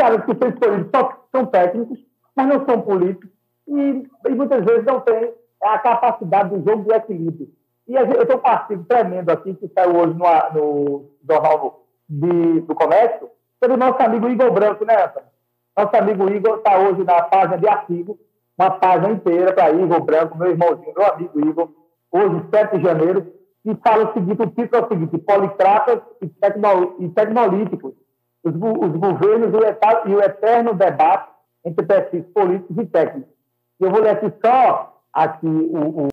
caras que são só são técnicos, mas não são políticos, e, e muitas vezes não têm a capacidade do jogo de equilíbrio. E eu tenho um tremendo aqui, que saiu hoje no, no Jornal de, do Comércio, sobre o nosso amigo Igor Branco, né, Antônio? Nosso amigo Igor está hoje na página de artigo, uma página inteira para Igor Branco, meu irmãozinho, meu amigo Igor, hoje, 7 de janeiro, e fala o seguinte: o título é o seguinte, Politratas e, tecno, e Tecnolíticos, os, os governos e o eterno debate entre perfis políticos e técnicos. Eu vou ler aqui só aqui o, o,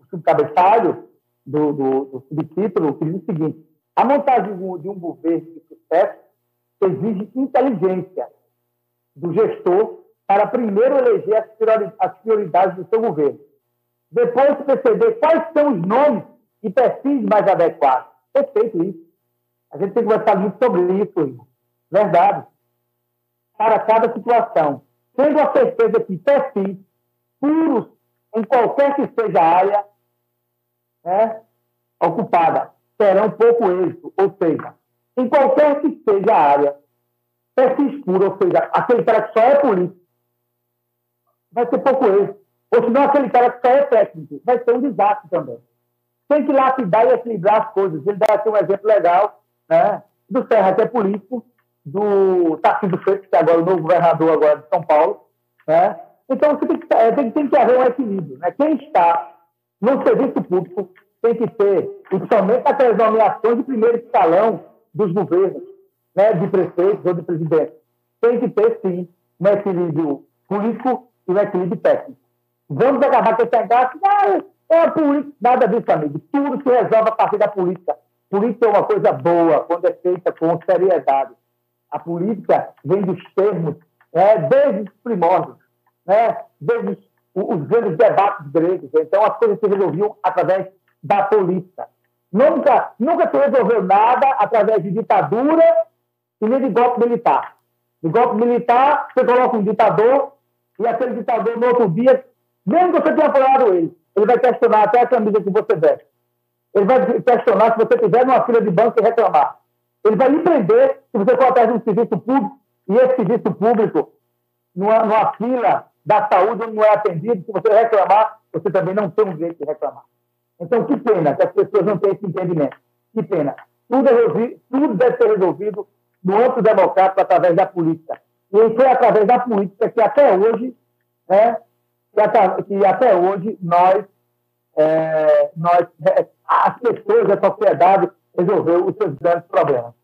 o subcabeçalho do, do, do subtítulo, que diz o seguinte: a montagem de um governo de sucesso exige inteligência do gestor para primeiro eleger as prioridades do seu governo. Depois perceber quais são os nomes e perfis mais adequados. Perfeito isso. A gente tem que conversar muito sobre isso, irmão. Verdade. Para cada situação. Tendo a certeza que perfis puros em qualquer que seja a área né, ocupada terão pouco êxito. Ou seja, em qualquer que seja a área, perfis puros, ou seja, aquele cara que só é político, vai ter pouco êxito. Ou senão aquele cara que só é técnico, vai ser um desastre também. Tem que lapidar e equilibrar as coisas. Ele dá aqui um exemplo legal, né? do Serra, que é político, do Tarcísio Freitas, que é agora o novo governador agora de São Paulo. Né? Então, tem que, tem, tem que haver um equilíbrio. Né? Quem está no serviço público tem que ter, principalmente aquelas nomeações de primeiro escalão dos governos, né? de prefeitos ou de presidentes, tem que ter, sim, um equilíbrio político e um equilíbrio técnico. Vamos acabar com esse negócio. Ah, é a política. Nada disso, amigo. Tudo se resolve a partir da política. Política é uma coisa boa quando é feita com seriedade. A política vem dos termos, né, desde os primórdios, né, desde os, os grandes debates gregos. Então, as coisas se resolviam através da política. Nunca, nunca se resolveu nada através de ditadura e nem de golpe militar. De golpe militar, você coloca um ditador e aquele ditador, no outro dia, mesmo que você tenha apoiado ele, ele vai questionar até a camisa que você veste. Ele vai questionar se você estiver numa fila de banco e reclamar. Ele vai lhe prender se você for atrás de um serviço público e esse serviço público, numa, numa fila da saúde, não é atendido. Se você reclamar, você também não tem um direito de reclamar. Então, que pena que as pessoas não têm esse entendimento. Que pena. Tudo, é tudo deve ser resolvido no âmbito democrático através da política. E foi através da política que até hoje, né, que até, que até hoje nós, é, nós, é, as pessoas, a sociedade resolveu os seus grandes problemas.